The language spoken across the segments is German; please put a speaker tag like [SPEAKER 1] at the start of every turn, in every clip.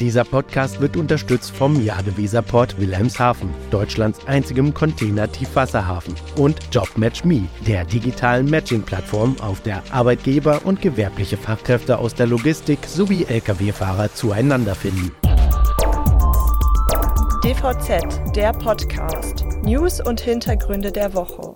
[SPEAKER 1] Dieser Podcast wird unterstützt vom Jadeweserport Wilhelmshaven, Deutschlands einzigem Container-Tiefwasserhafen, und JobMatchMe, der digitalen Matching-Plattform, auf der Arbeitgeber und gewerbliche Fachkräfte aus der Logistik sowie Lkw-Fahrer zueinander finden.
[SPEAKER 2] DVZ, der Podcast. News und Hintergründe der Woche.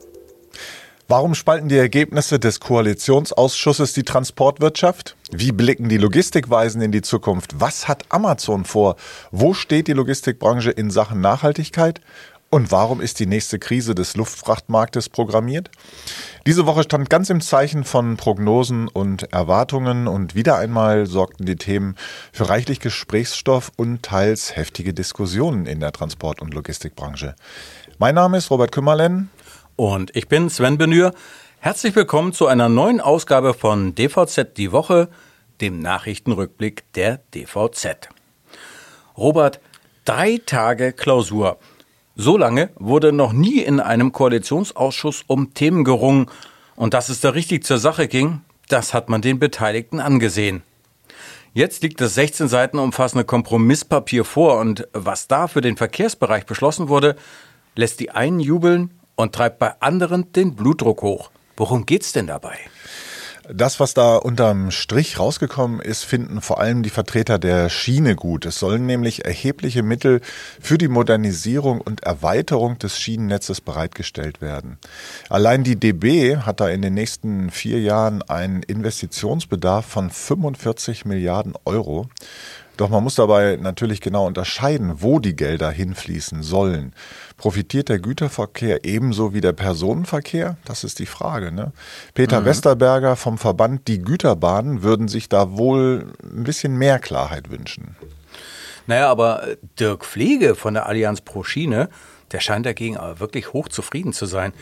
[SPEAKER 3] Warum spalten die Ergebnisse des Koalitionsausschusses die Transportwirtschaft? Wie blicken die Logistikweisen in die Zukunft? Was hat Amazon vor? Wo steht die Logistikbranche in Sachen Nachhaltigkeit? Und warum ist die nächste Krise des Luftfrachtmarktes programmiert? Diese Woche stand ganz im Zeichen von Prognosen und Erwartungen und wieder einmal sorgten die Themen für reichlich Gesprächsstoff und teils heftige Diskussionen in der Transport- und Logistikbranche. Mein Name ist Robert Kümmerlen.
[SPEAKER 4] Und ich bin Sven Benür. Herzlich willkommen zu einer neuen Ausgabe von DVZ die Woche, dem Nachrichtenrückblick der DVZ. Robert, drei Tage Klausur. So lange wurde noch nie in einem Koalitionsausschuss um Themen gerungen. Und dass es da richtig zur Sache ging, das hat man den Beteiligten angesehen. Jetzt liegt das 16 Seiten umfassende Kompromisspapier vor und was da für den Verkehrsbereich beschlossen wurde, lässt die einen jubeln und treibt bei anderen den Blutdruck hoch. Worum geht's denn dabei?
[SPEAKER 3] Das, was da unterm Strich rausgekommen ist, finden vor allem die Vertreter der Schiene gut. Es sollen nämlich erhebliche Mittel für die Modernisierung und Erweiterung des Schienennetzes bereitgestellt werden. Allein die DB hat da in den nächsten vier Jahren einen Investitionsbedarf von 45 Milliarden Euro. Doch man muss dabei natürlich genau unterscheiden, wo die Gelder hinfließen sollen. Profitiert der Güterverkehr ebenso wie der Personenverkehr? Das ist die Frage. Ne? Peter mhm. Westerberger vom Verband Die Güterbahnen würden sich da wohl ein bisschen mehr Klarheit wünschen.
[SPEAKER 4] Naja, aber Dirk Pflege von der Allianz Pro Schiene, der scheint dagegen aber wirklich hochzufrieden zu sein.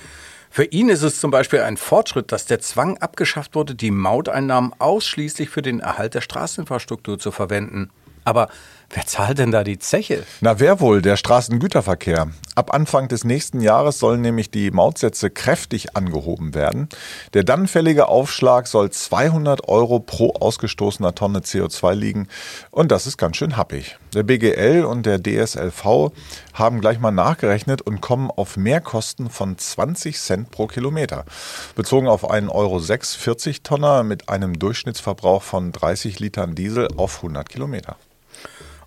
[SPEAKER 4] Für ihn ist es zum Beispiel ein Fortschritt, dass der Zwang abgeschafft wurde, die Mauteinnahmen ausschließlich für den Erhalt der Straßeninfrastruktur zu verwenden. Aber wer zahlt denn da die Zeche?
[SPEAKER 3] Na, wer wohl? Der Straßengüterverkehr. Ab Anfang des nächsten Jahres sollen nämlich die Mautsätze kräftig angehoben werden. Der dann fällige Aufschlag soll 200 Euro pro ausgestoßener Tonne CO2 liegen. Und das ist ganz schön happig. Der BGL und der DSLV haben gleich mal nachgerechnet und kommen auf Mehrkosten von 20 Cent pro Kilometer. Bezogen auf einen Euro 6 40 Tonner mit einem Durchschnittsverbrauch von 30 Litern Diesel auf 100 Kilometer.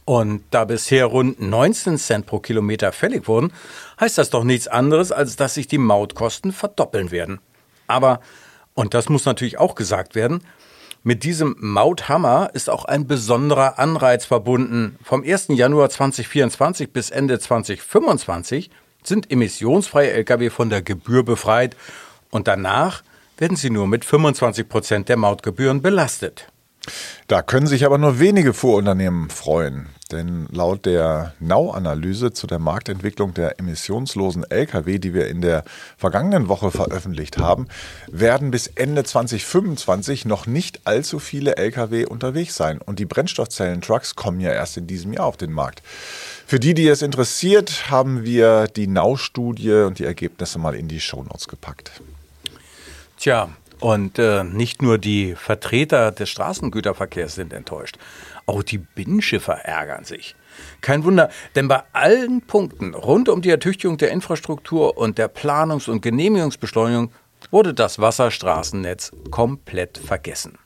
[SPEAKER 4] Und da bisher rund 19 Cent pro Kilometer fällig wurden, heißt das doch nichts anderes, als dass sich die Mautkosten verdoppeln werden. Aber, und das muss natürlich auch gesagt werden, mit diesem Mauthammer ist auch ein besonderer Anreiz verbunden. Vom 1. Januar 2024 bis Ende 2025 sind emissionsfreie Lkw von der Gebühr befreit und danach werden sie nur mit 25 Prozent der Mautgebühren belastet.
[SPEAKER 3] Da können sich aber nur wenige Fuhrunternehmen freuen. Denn laut der Now-Analyse zu der Marktentwicklung der emissionslosen Lkw, die wir in der vergangenen Woche veröffentlicht haben, werden bis Ende 2025 noch nicht allzu viele Lkw unterwegs sein. Und die Brennstoffzellen-Trucks kommen ja erst in diesem Jahr auf den Markt. Für die, die es interessiert, haben wir die Now-Studie und die Ergebnisse mal in die Shownotes gepackt.
[SPEAKER 4] Tja, und äh, nicht nur die Vertreter des Straßengüterverkehrs sind enttäuscht, auch die Binnenschiffer ärgern sich. Kein Wunder, denn bei allen Punkten rund um die Ertüchtigung der Infrastruktur und der Planungs- und Genehmigungsbeschleunigung wurde das Wasserstraßennetz komplett vergessen.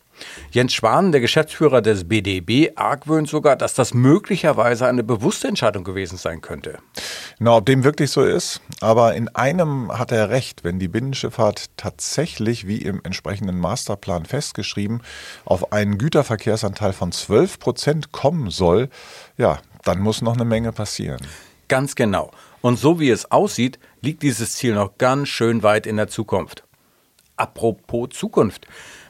[SPEAKER 4] Jens Schwan, der Geschäftsführer des BDB, argwöhnt sogar, dass das möglicherweise eine bewusste Entscheidung gewesen sein könnte.
[SPEAKER 3] Na, ob dem wirklich so ist, aber in einem hat er recht, wenn die Binnenschifffahrt tatsächlich, wie im entsprechenden Masterplan festgeschrieben, auf einen Güterverkehrsanteil von 12 Prozent kommen soll, ja, dann muss noch eine Menge passieren.
[SPEAKER 4] Ganz genau. Und so wie es aussieht, liegt dieses Ziel noch ganz schön weit in der Zukunft. Apropos Zukunft.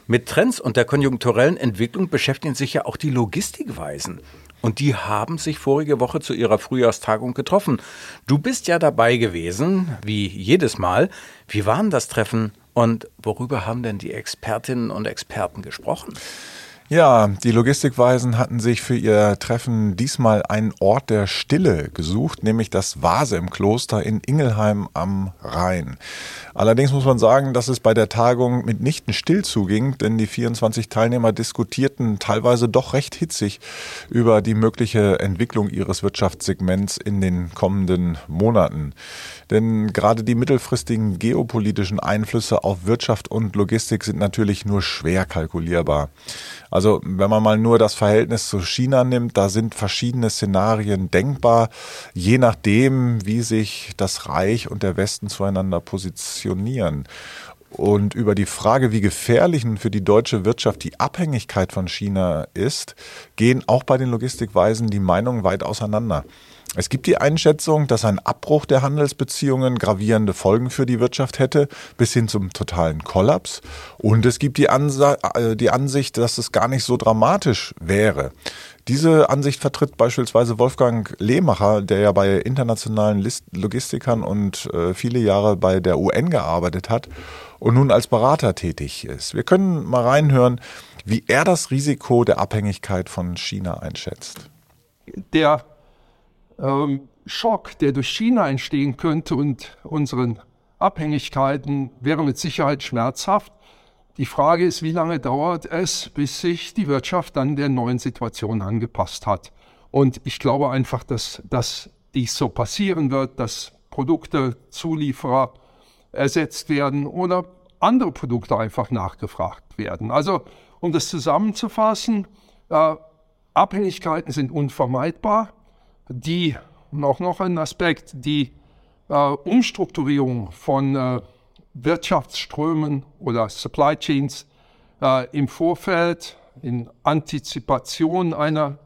[SPEAKER 4] Mit Trends und der konjunkturellen Entwicklung beschäftigen sich ja auch die Logistikweisen. Und die haben sich vorige Woche zu ihrer Frühjahrstagung getroffen. Du bist ja dabei gewesen, wie jedes Mal. Wie war denn das Treffen und worüber haben denn die Expertinnen und Experten gesprochen?
[SPEAKER 3] Ja, die Logistikweisen hatten sich für ihr Treffen diesmal einen Ort der Stille gesucht, nämlich das Vase im Kloster in Ingelheim am Rhein. Allerdings muss man sagen, dass es bei der Tagung mitnichten still zuging, denn die 24 Teilnehmer diskutierten teilweise doch recht hitzig über die mögliche Entwicklung ihres Wirtschaftssegments in den kommenden Monaten. Denn gerade die mittelfristigen geopolitischen Einflüsse auf Wirtschaft und Logistik sind natürlich nur schwer kalkulierbar. Also wenn man mal nur das Verhältnis zu China nimmt, da sind verschiedene Szenarien denkbar, je nachdem, wie sich das Reich und der Westen zueinander positionieren. Und über die Frage, wie gefährlich für die deutsche Wirtschaft die Abhängigkeit von China ist, gehen auch bei den Logistikweisen die Meinungen weit auseinander. Es gibt die Einschätzung, dass ein Abbruch der Handelsbeziehungen gravierende Folgen für die Wirtschaft hätte, bis hin zum totalen Kollaps. Und es gibt die, Ansa äh, die Ansicht, dass es gar nicht so dramatisch wäre. Diese Ansicht vertritt beispielsweise Wolfgang Lehmacher, der ja bei internationalen Logistikern und äh, viele Jahre bei der UN gearbeitet hat und nun als Berater tätig ist. Wir können mal reinhören, wie er das Risiko der Abhängigkeit von China einschätzt.
[SPEAKER 5] Der ähm, Schock, der durch China entstehen könnte und unseren Abhängigkeiten, wäre mit Sicherheit schmerzhaft. Die Frage ist, wie lange dauert es, bis sich die Wirtschaft dann der neuen Situation angepasst hat. Und ich glaube einfach, dass, dass dies so passieren wird, dass Produkte, Zulieferer ersetzt werden oder andere Produkte einfach nachgefragt werden. Also, um das zusammenzufassen, äh, Abhängigkeiten sind unvermeidbar die, noch, noch ein Aspekt, die äh, Umstrukturierung von äh, Wirtschaftsströmen oder Supply Chains äh, im Vorfeld, in Antizipation einer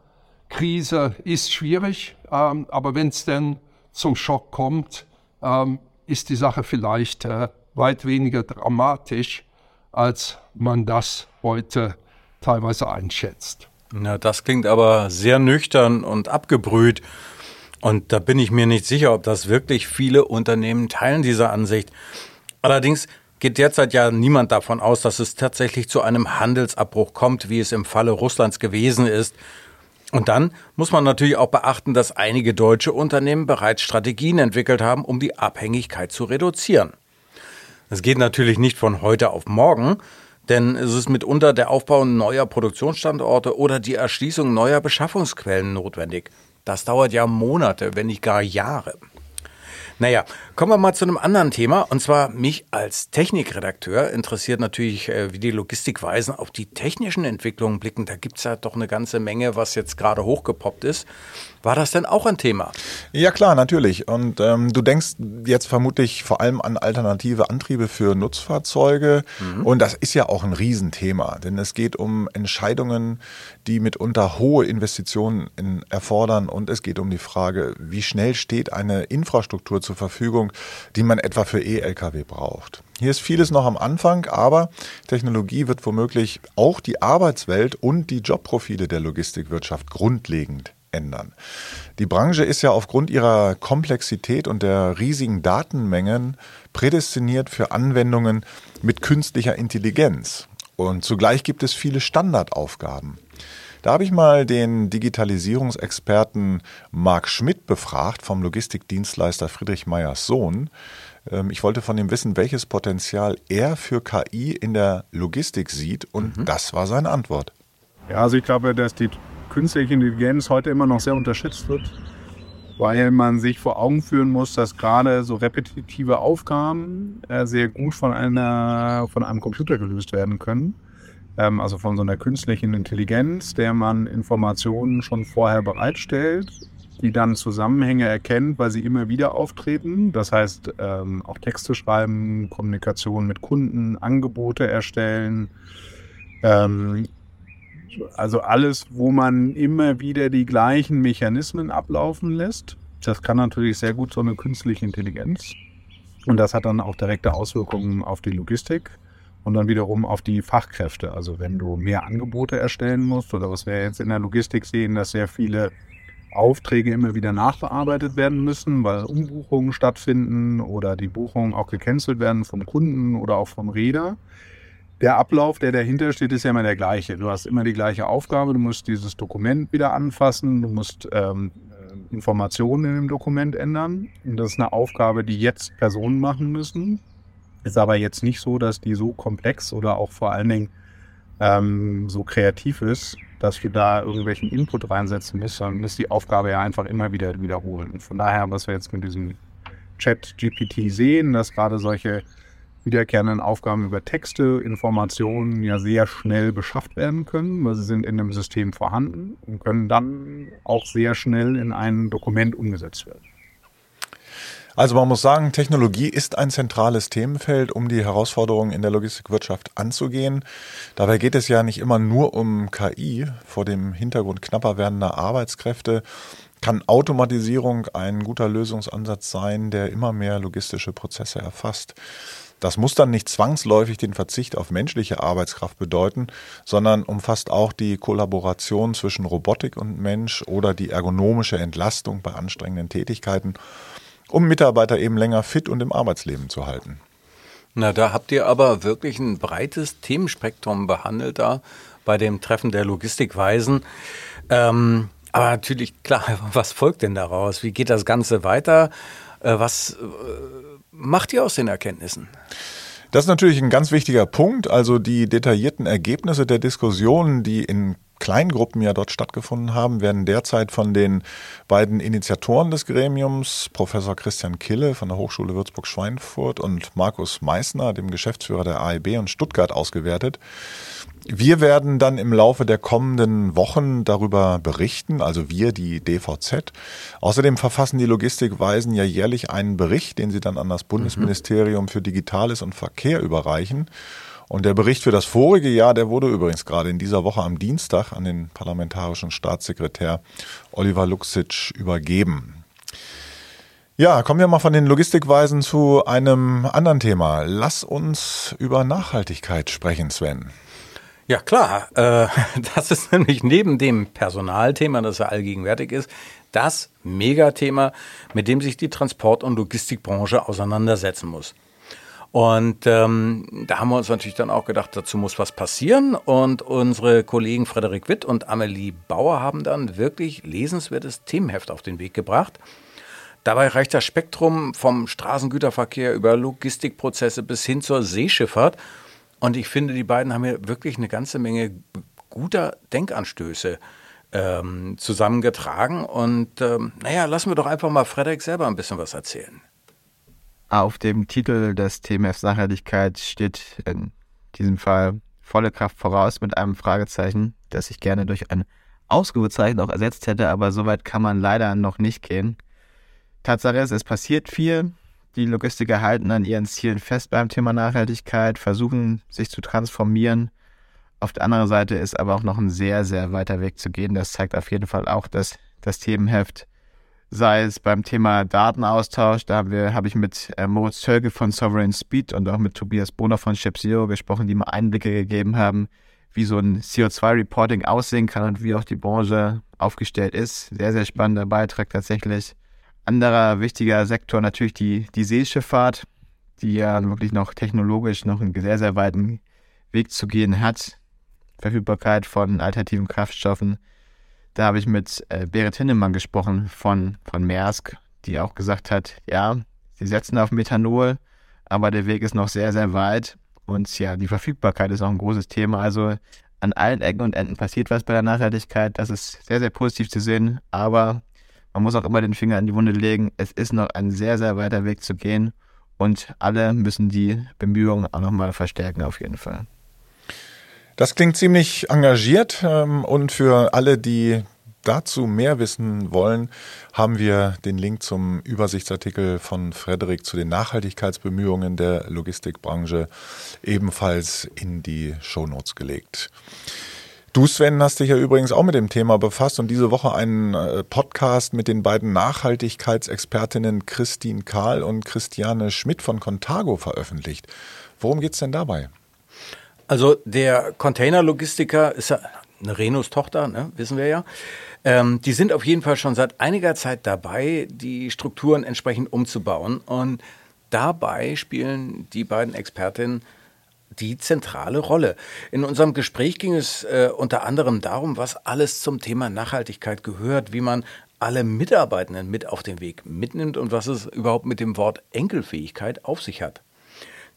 [SPEAKER 5] Krise ist schwierig, ähm, aber wenn es denn zum Schock kommt, ähm, ist die Sache vielleicht äh, weit weniger dramatisch, als man das heute teilweise einschätzt.
[SPEAKER 4] Na, das klingt aber sehr nüchtern und abgebrüht. Und da bin ich mir nicht sicher, ob das wirklich viele Unternehmen teilen, diese Ansicht. Allerdings geht derzeit ja niemand davon aus, dass es tatsächlich zu einem Handelsabbruch kommt, wie es im Falle Russlands gewesen ist. Und dann muss man natürlich auch beachten, dass einige deutsche Unternehmen bereits Strategien entwickelt haben, um die Abhängigkeit zu reduzieren. Es geht natürlich nicht von heute auf morgen, denn es ist mitunter der Aufbau neuer Produktionsstandorte oder die Erschließung neuer Beschaffungsquellen notwendig. Das dauert ja Monate, wenn nicht gar Jahre. Naja, kommen wir mal zu einem anderen Thema. Und zwar mich als Technikredakteur interessiert natürlich, äh, wie die Logistikweisen auf die technischen Entwicklungen blicken. Da gibt es ja doch eine ganze Menge, was jetzt gerade hochgepoppt ist. War das denn auch ein Thema?
[SPEAKER 3] Ja klar, natürlich. Und ähm, du denkst jetzt vermutlich vor allem an alternative Antriebe für Nutzfahrzeuge. Mhm. Und das ist ja auch ein Riesenthema, denn es geht um Entscheidungen, die mitunter hohe Investitionen in, erfordern. Und es geht um die Frage, wie schnell steht eine Infrastruktur zur Verfügung, die man etwa für E-Lkw braucht. Hier ist vieles noch am Anfang, aber Technologie wird womöglich auch die Arbeitswelt und die Jobprofile der Logistikwirtschaft grundlegend ändern. Die Branche ist ja aufgrund ihrer Komplexität und der riesigen Datenmengen prädestiniert für Anwendungen mit künstlicher Intelligenz. Und zugleich gibt es viele Standardaufgaben. Da habe ich mal den Digitalisierungsexperten Marc Schmidt befragt vom Logistikdienstleister Friedrich Meyers Sohn. Ähm, ich wollte von ihm wissen, welches Potenzial er für KI in der Logistik sieht und mhm. das war seine Antwort.
[SPEAKER 6] Ja, also ich glaube, dass die künstliche Intelligenz heute immer noch sehr unterschätzt wird, weil man sich vor Augen führen muss, dass gerade so repetitive Aufgaben äh, sehr gut von, einer, von einem Computer gelöst werden können. Ähm, also von so einer künstlichen Intelligenz, der man Informationen schon vorher bereitstellt, die dann Zusammenhänge erkennt, weil sie immer wieder auftreten. Das heißt, ähm, auch Texte schreiben, Kommunikation mit Kunden, Angebote erstellen. Ähm, also alles, wo man immer wieder die gleichen Mechanismen ablaufen lässt. Das kann natürlich sehr gut so eine künstliche Intelligenz. Und das hat dann auch direkte Auswirkungen auf die Logistik und dann wiederum auf die Fachkräfte. Also wenn du mehr Angebote erstellen musst oder was wir jetzt in der Logistik sehen, dass sehr viele Aufträge immer wieder nachbearbeitet werden müssen, weil Umbuchungen stattfinden oder die Buchungen auch gecancelt werden vom Kunden oder auch vom Räder der Ablauf, der dahinter steht, ist ja immer der gleiche. Du hast immer die gleiche Aufgabe, du musst dieses Dokument wieder anfassen, du musst ähm, Informationen in dem Dokument ändern. Und das ist eine Aufgabe, die jetzt Personen machen müssen. Ist aber jetzt nicht so, dass die so komplex oder auch vor allen Dingen ähm, so kreativ ist, dass wir da irgendwelchen Input reinsetzen müssen, sondern ist die Aufgabe ja einfach immer wieder wiederholen. Und von daher, was wir jetzt mit diesem Chat GPT sehen, dass gerade solche wiederkehrenden Aufgaben über Texte, Informationen ja sehr schnell beschafft werden können, weil sie sind in dem System vorhanden und können dann auch sehr schnell in ein Dokument umgesetzt werden.
[SPEAKER 3] Also man muss sagen, Technologie ist ein zentrales Themenfeld, um die Herausforderungen in der Logistikwirtschaft anzugehen. Dabei geht es ja nicht immer nur um KI. Vor dem Hintergrund knapper werdender Arbeitskräfte kann Automatisierung ein guter Lösungsansatz sein, der immer mehr logistische Prozesse erfasst. Das muss dann nicht zwangsläufig den Verzicht auf menschliche Arbeitskraft bedeuten, sondern umfasst auch die Kollaboration zwischen Robotik und Mensch oder die ergonomische Entlastung bei anstrengenden Tätigkeiten, um Mitarbeiter eben länger fit und im Arbeitsleben zu halten.
[SPEAKER 4] Na, da habt ihr aber wirklich ein breites Themenspektrum behandelt da bei dem Treffen der Logistikweisen. Ähm, aber natürlich, klar, was folgt denn daraus? Wie geht das Ganze weiter? Äh, was äh, macht ihr aus den Erkenntnissen?
[SPEAKER 3] Das ist natürlich ein ganz wichtiger Punkt. Also die detaillierten Ergebnisse der Diskussionen, die in Kleingruppen ja dort stattgefunden haben, werden derzeit von den beiden Initiatoren des Gremiums, Professor Christian Kille von der Hochschule Würzburg-Schweinfurt und Markus Meissner, dem Geschäftsführer der AEB und Stuttgart, ausgewertet. Wir werden dann im Laufe der kommenden Wochen darüber berichten, also wir, die DVZ. Außerdem verfassen die Logistikweisen ja jährlich einen Bericht, den sie dann an das Bundesministerium für Digitales und Verkehr überreichen. Und der Bericht für das vorige Jahr, der wurde übrigens gerade in dieser Woche am Dienstag an den parlamentarischen Staatssekretär Oliver Luxic übergeben. Ja, kommen wir mal von den Logistikweisen zu einem anderen Thema. Lass uns über Nachhaltigkeit sprechen, Sven.
[SPEAKER 4] Ja klar, äh, das ist nämlich neben dem Personalthema, das ja allgegenwärtig ist, das Megathema, mit dem sich die Transport- und Logistikbranche auseinandersetzen muss. Und ähm, da haben wir uns natürlich dann auch gedacht, dazu muss was passieren. Und unsere Kollegen Frederik Witt und Amelie Bauer haben dann wirklich lesenswertes Themenheft auf den Weg gebracht. Dabei reicht das Spektrum vom Straßengüterverkehr über Logistikprozesse bis hin zur Seeschifffahrt. Und ich finde, die beiden haben hier wirklich eine ganze Menge guter Denkanstöße ähm, zusammengetragen. Und ähm, naja, lassen wir doch einfach mal Frederik selber ein bisschen was erzählen.
[SPEAKER 7] Auf dem Titel des TMF Nachhaltigkeit steht in diesem Fall volle Kraft voraus mit einem Fragezeichen, das ich gerne durch ein Ausrufezeichen auch ersetzt hätte, aber so weit kann man leider noch nicht gehen. Tatsache ist, es passiert viel. Die Logistiker halten an ihren Zielen fest beim Thema Nachhaltigkeit, versuchen sich zu transformieren. Auf der anderen Seite ist aber auch noch ein sehr, sehr weiter Weg zu gehen. Das zeigt auf jeden Fall auch das, das Themenheft. Sei es beim Thema Datenaustausch, da habe hab ich mit äh, Moritz Zölge von Sovereign Speed und auch mit Tobias Bohner von Ship Zero gesprochen, die mal Einblicke gegeben haben, wie so ein CO2-Reporting aussehen kann und wie auch die Branche aufgestellt ist. Sehr, sehr spannender Beitrag tatsächlich. Anderer wichtiger Sektor natürlich die, die Seeschifffahrt, die ja wirklich noch technologisch noch einen sehr, sehr weiten Weg zu gehen hat. Verfügbarkeit von alternativen Kraftstoffen. Da habe ich mit äh, Berit Hinnemann gesprochen von, von Maersk, die auch gesagt hat, ja, sie setzen auf Methanol, aber der Weg ist noch sehr, sehr weit. Und ja, die Verfügbarkeit ist auch ein großes Thema. Also an allen Ecken und Enden passiert was bei der Nachhaltigkeit. Das ist sehr, sehr positiv zu sehen. Aber man muss auch immer den Finger in die Wunde legen. Es ist noch ein sehr, sehr weiter Weg zu gehen und alle müssen die Bemühungen auch nochmal verstärken auf jeden Fall.
[SPEAKER 3] Das klingt ziemlich engagiert ähm, und für alle, die dazu mehr wissen wollen, haben wir den Link zum Übersichtsartikel von Frederik zu den Nachhaltigkeitsbemühungen der Logistikbranche ebenfalls in die Shownotes gelegt. Du, Sven, hast dich ja übrigens auch mit dem Thema befasst und diese Woche einen äh, Podcast mit den beiden Nachhaltigkeitsexpertinnen Christine Kahl und Christiane Schmidt von Contago veröffentlicht. Worum geht's denn dabei?
[SPEAKER 4] Also der Containerlogistiker ist ja eine Renus Tochter, ne, wissen wir ja. Ähm, die sind auf jeden Fall schon seit einiger Zeit dabei, die Strukturen entsprechend umzubauen. Und dabei spielen die beiden Expertinnen die zentrale Rolle. In unserem Gespräch ging es äh, unter anderem darum, was alles zum Thema Nachhaltigkeit gehört, wie man alle Mitarbeitenden mit auf den Weg mitnimmt und was es überhaupt mit dem Wort Enkelfähigkeit auf sich hat.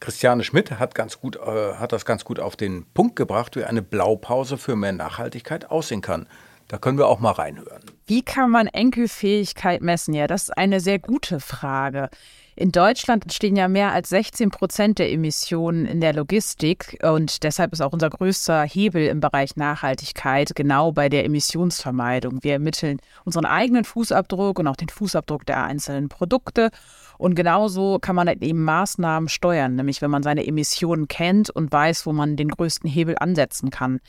[SPEAKER 4] Christiane Schmidt hat, ganz gut, äh, hat das ganz gut auf den Punkt gebracht, wie eine Blaupause für mehr Nachhaltigkeit aussehen kann. Da können wir auch mal reinhören.
[SPEAKER 8] Wie kann man Enkelfähigkeit messen? Ja, das ist eine sehr gute Frage. In Deutschland entstehen ja mehr als 16 Prozent der Emissionen in der Logistik und deshalb ist auch unser größter Hebel im Bereich Nachhaltigkeit genau bei der Emissionsvermeidung. Wir ermitteln unseren eigenen Fußabdruck und auch den Fußabdruck der einzelnen Produkte und genauso kann man eben Maßnahmen steuern, nämlich wenn man seine Emissionen kennt und weiß, wo man den größten Hebel ansetzen kann.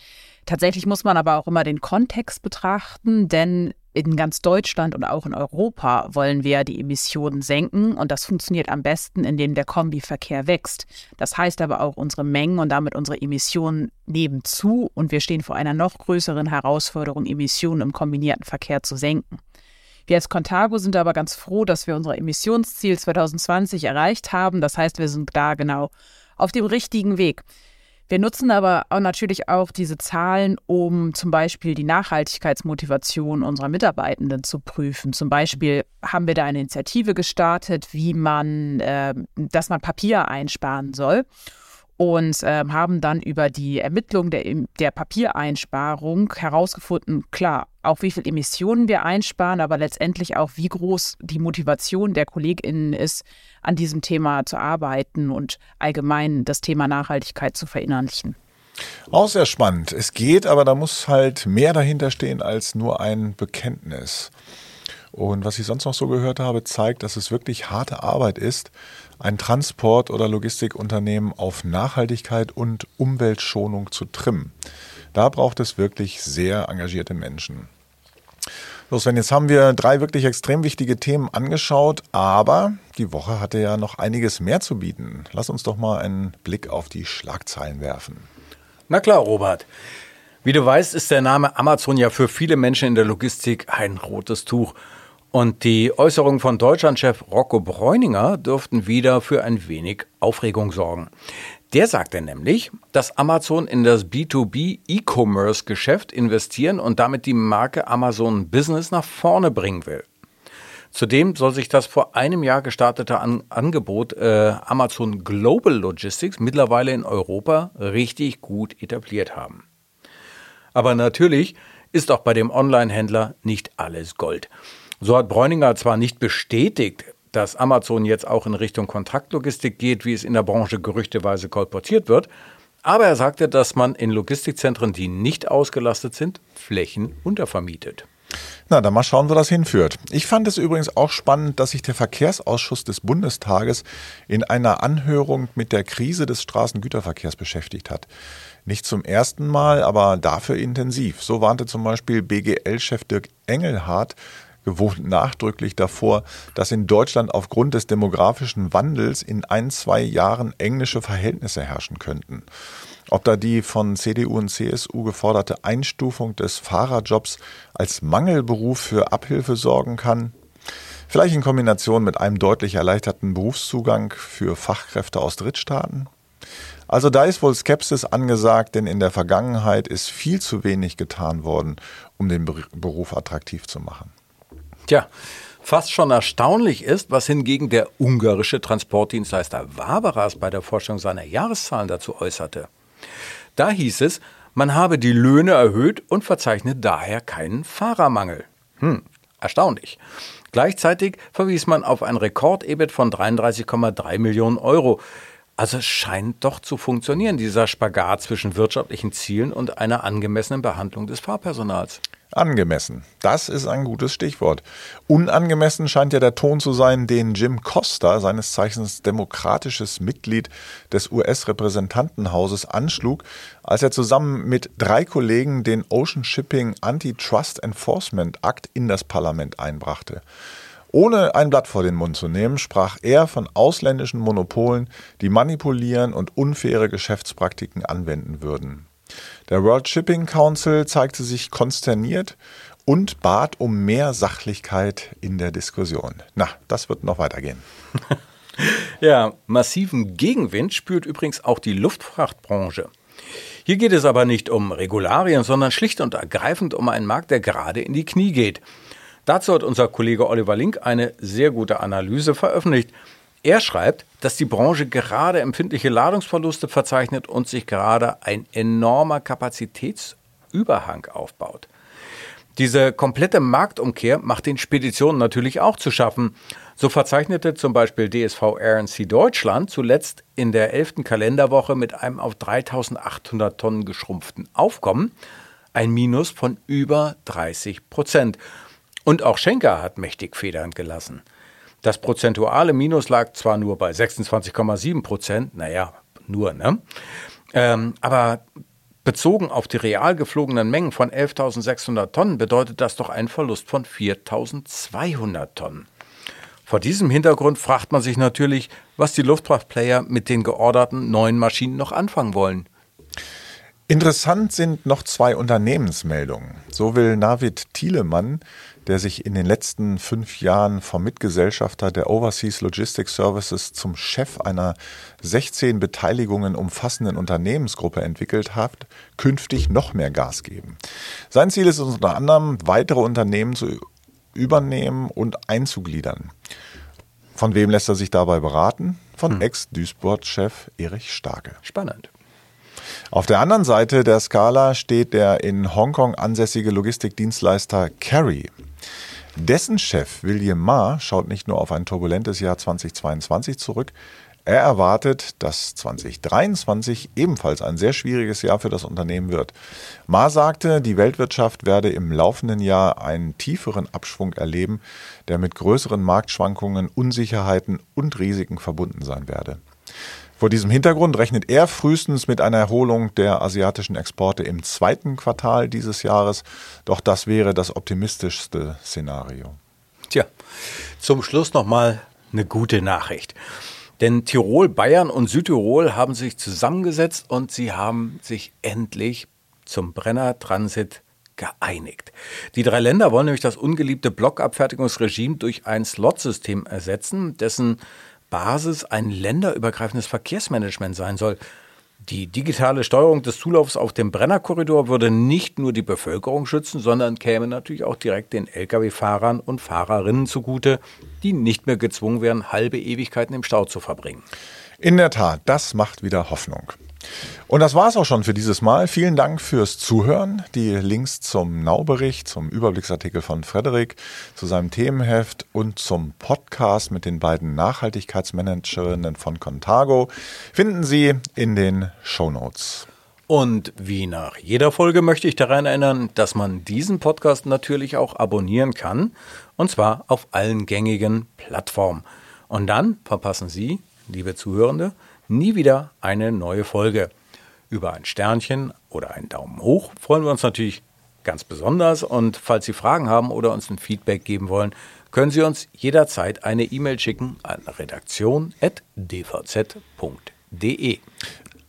[SPEAKER 8] Tatsächlich muss man aber auch immer den Kontext betrachten, denn in ganz Deutschland und auch in Europa wollen wir die Emissionen senken und das funktioniert am besten, indem der Kombiverkehr wächst. Das heißt aber auch, unsere Mengen und damit unsere Emissionen nehmen zu und wir stehen vor einer noch größeren Herausforderung, Emissionen im kombinierten Verkehr zu senken. Wir als Contago sind aber ganz froh, dass wir unser Emissionsziel 2020 erreicht haben. Das heißt, wir sind da genau auf dem richtigen Weg. Wir nutzen aber auch natürlich auch diese Zahlen, um zum Beispiel die Nachhaltigkeitsmotivation unserer Mitarbeitenden zu prüfen. Zum Beispiel haben wir da eine Initiative gestartet, wie man, äh, dass man Papier einsparen soll und äh, haben dann über die Ermittlung der, der Papiereinsparung herausgefunden, klar, auch wie viel Emissionen wir einsparen, aber letztendlich auch, wie groß die Motivation der KollegInnen ist, an diesem Thema zu arbeiten und allgemein das Thema Nachhaltigkeit zu verinnerlichen.
[SPEAKER 3] Auch sehr spannend. Es geht, aber da muss halt mehr dahinter stehen als nur ein Bekenntnis. Und was ich sonst noch so gehört habe, zeigt, dass es wirklich harte Arbeit ist, ein Transport- oder Logistikunternehmen auf Nachhaltigkeit und Umweltschonung zu trimmen. Da braucht es wirklich sehr engagierte Menschen. So, Sven, jetzt haben wir drei wirklich extrem wichtige Themen angeschaut, aber die Woche hatte ja noch einiges mehr zu bieten. Lass uns doch mal einen Blick auf die Schlagzeilen werfen.
[SPEAKER 4] Na klar, Robert. Wie du weißt, ist der Name Amazon ja für viele Menschen in der Logistik ein rotes Tuch. Und die Äußerungen von Deutschlandchef Rocco Bräuninger dürften wieder für ein wenig Aufregung sorgen. Der sagte nämlich, dass Amazon in das B2B E-Commerce-Geschäft investieren und damit die Marke Amazon Business nach vorne bringen will. Zudem soll sich das vor einem Jahr gestartete An Angebot äh, Amazon Global Logistics mittlerweile in Europa richtig gut etabliert haben. Aber natürlich ist auch bei dem Online-Händler nicht alles Gold. So hat Bräuninger zwar nicht bestätigt, dass Amazon jetzt auch in Richtung Kontaktlogistik geht, wie es in der Branche gerüchteweise kolportiert wird, aber er sagte, dass man in Logistikzentren, die nicht ausgelastet sind, Flächen untervermietet.
[SPEAKER 3] Na, dann mal schauen, wo das hinführt. Ich fand es übrigens auch spannend, dass sich der Verkehrsausschuss des Bundestages in einer Anhörung mit der Krise des Straßengüterverkehrs beschäftigt hat. Nicht zum ersten Mal, aber dafür intensiv. So warnte zum Beispiel BGL-Chef Dirk Engelhardt gewohnt nachdrücklich davor, dass in Deutschland aufgrund des demografischen Wandels in ein, zwei Jahren englische Verhältnisse herrschen könnten. Ob da die von CDU und CSU geforderte Einstufung des Fahrerjobs als Mangelberuf für Abhilfe sorgen kann, vielleicht in Kombination mit einem deutlich erleichterten Berufszugang für Fachkräfte aus Drittstaaten? Also da ist wohl Skepsis angesagt, denn in der Vergangenheit ist viel zu wenig getan worden, um den Beruf attraktiv zu machen.
[SPEAKER 4] Tja, fast schon erstaunlich ist, was hingegen der ungarische Transportdienstleister Waberas bei der Forschung seiner Jahreszahlen dazu äußerte. Da hieß es, man habe die Löhne erhöht und verzeichnet daher keinen Fahrermangel. Hm, erstaunlich. Gleichzeitig verwies man auf ein Rekord-EBIT von 33,3 Millionen Euro. Also es scheint doch zu funktionieren, dieser Spagat zwischen wirtschaftlichen Zielen und einer angemessenen Behandlung des Fahrpersonals.
[SPEAKER 3] Angemessen. Das ist ein gutes Stichwort. Unangemessen scheint ja der Ton zu sein, den Jim Costa, seines Zeichens demokratisches Mitglied des US-Repräsentantenhauses, anschlug, als er zusammen mit drei Kollegen den Ocean Shipping Antitrust Enforcement Act in das Parlament einbrachte. Ohne ein Blatt vor den Mund zu nehmen, sprach er von ausländischen Monopolen, die manipulieren und unfaire Geschäftspraktiken anwenden würden. Der World Shipping Council zeigte sich konsterniert und bat um mehr Sachlichkeit in der Diskussion. Na, das wird noch weitergehen.
[SPEAKER 4] Ja, massiven Gegenwind spürt übrigens auch die Luftfrachtbranche. Hier geht es aber nicht um Regularien, sondern schlicht und ergreifend um einen Markt, der gerade in die Knie geht. Dazu hat unser Kollege Oliver Link eine sehr gute Analyse veröffentlicht. Er schreibt, dass die Branche gerade empfindliche Ladungsverluste verzeichnet und sich gerade ein enormer Kapazitätsüberhang aufbaut. Diese komplette Marktumkehr macht den Speditionen natürlich auch zu schaffen. So verzeichnete zum Beispiel DSV RNC Deutschland zuletzt in der 11. Kalenderwoche mit einem auf 3800 Tonnen geschrumpften Aufkommen ein Minus von über 30 Prozent. Und auch Schenker hat mächtig Federn gelassen. Das prozentuale Minus lag zwar nur bei 26,7 Prozent, naja, nur, ne? Ähm, aber Bezogen auf die real geflogenen Mengen von 11.600 Tonnen bedeutet das doch einen Verlust von 4.200 Tonnen. Vor diesem Hintergrund fragt man sich natürlich, was die Luftfahrtplayer mit den georderten neuen Maschinen noch anfangen wollen.
[SPEAKER 3] Interessant sind noch zwei Unternehmensmeldungen. So will Navid Thielemann der sich in den letzten fünf Jahren vom Mitgesellschafter der Overseas Logistics Services zum Chef einer 16 Beteiligungen umfassenden Unternehmensgruppe entwickelt hat, künftig noch mehr Gas geben. Sein Ziel ist es unter anderem, weitere Unternehmen zu übernehmen und einzugliedern. Von wem lässt er sich dabei beraten? Von hm. Ex-Duisburg-Chef Erich Starke.
[SPEAKER 4] Spannend.
[SPEAKER 3] Auf der anderen Seite der Skala steht der in Hongkong ansässige Logistikdienstleister Carry. Dessen Chef William Ma schaut nicht nur auf ein turbulentes Jahr 2022 zurück, er erwartet, dass 2023 ebenfalls ein sehr schwieriges Jahr für das Unternehmen wird. Ma sagte, die Weltwirtschaft werde im laufenden Jahr einen tieferen Abschwung erleben, der mit größeren Marktschwankungen, Unsicherheiten und Risiken verbunden sein werde. Vor diesem Hintergrund rechnet er frühestens mit einer Erholung der asiatischen Exporte im zweiten Quartal dieses Jahres. Doch das wäre das optimistischste Szenario.
[SPEAKER 4] Tja, zum Schluss nochmal eine gute Nachricht. Denn Tirol, Bayern und Südtirol haben sich zusammengesetzt und sie haben sich endlich zum Brenner Transit geeinigt. Die drei Länder wollen nämlich das ungeliebte Blockabfertigungsregime durch ein Slotsystem ersetzen, dessen Basis ein länderübergreifendes Verkehrsmanagement sein soll. Die digitale Steuerung des Zulaufs auf dem Brennerkorridor würde nicht nur die Bevölkerung schützen, sondern käme natürlich auch direkt den Lkw-Fahrern und Fahrerinnen zugute, die nicht mehr gezwungen wären, halbe Ewigkeiten im Stau zu verbringen.
[SPEAKER 3] In der Tat, das macht wieder Hoffnung. Und das war es auch schon für dieses Mal. Vielen Dank fürs Zuhören. Die Links zum Naubericht, zum Überblicksartikel von Frederik, zu seinem Themenheft und zum Podcast mit den beiden Nachhaltigkeitsmanagerinnen von Contago finden Sie in den Show Notes.
[SPEAKER 4] Und wie nach jeder Folge möchte ich daran erinnern, dass man diesen Podcast natürlich auch abonnieren kann. Und zwar auf allen gängigen Plattformen. Und dann verpassen Sie, liebe Zuhörende, nie wieder eine neue Folge. Über ein Sternchen oder einen Daumen hoch freuen wir uns natürlich ganz besonders. Und falls Sie Fragen haben oder uns ein Feedback geben wollen, können Sie uns jederzeit eine E-Mail schicken an redaktion.dvz.de.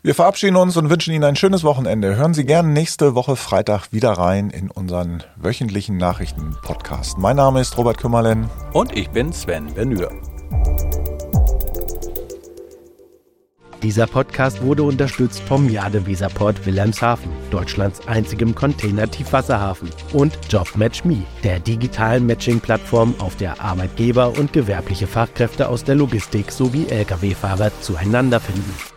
[SPEAKER 3] Wir verabschieden uns und wünschen Ihnen ein schönes Wochenende. Hören Sie gerne nächste Woche Freitag wieder rein in unseren wöchentlichen Nachrichten-Podcast. Mein Name ist Robert Kümmerlen.
[SPEAKER 4] Und ich bin Sven Benür.
[SPEAKER 1] Dieser Podcast wurde unterstützt vom Jade-Weserport Wilhelmshaven, Deutschlands einzigem Container-Tiefwasserhafen, und JobMatchMe, der digitalen Matching-Plattform, auf der Arbeitgeber und gewerbliche Fachkräfte aus der Logistik sowie Lkw-Fahrer zueinander finden.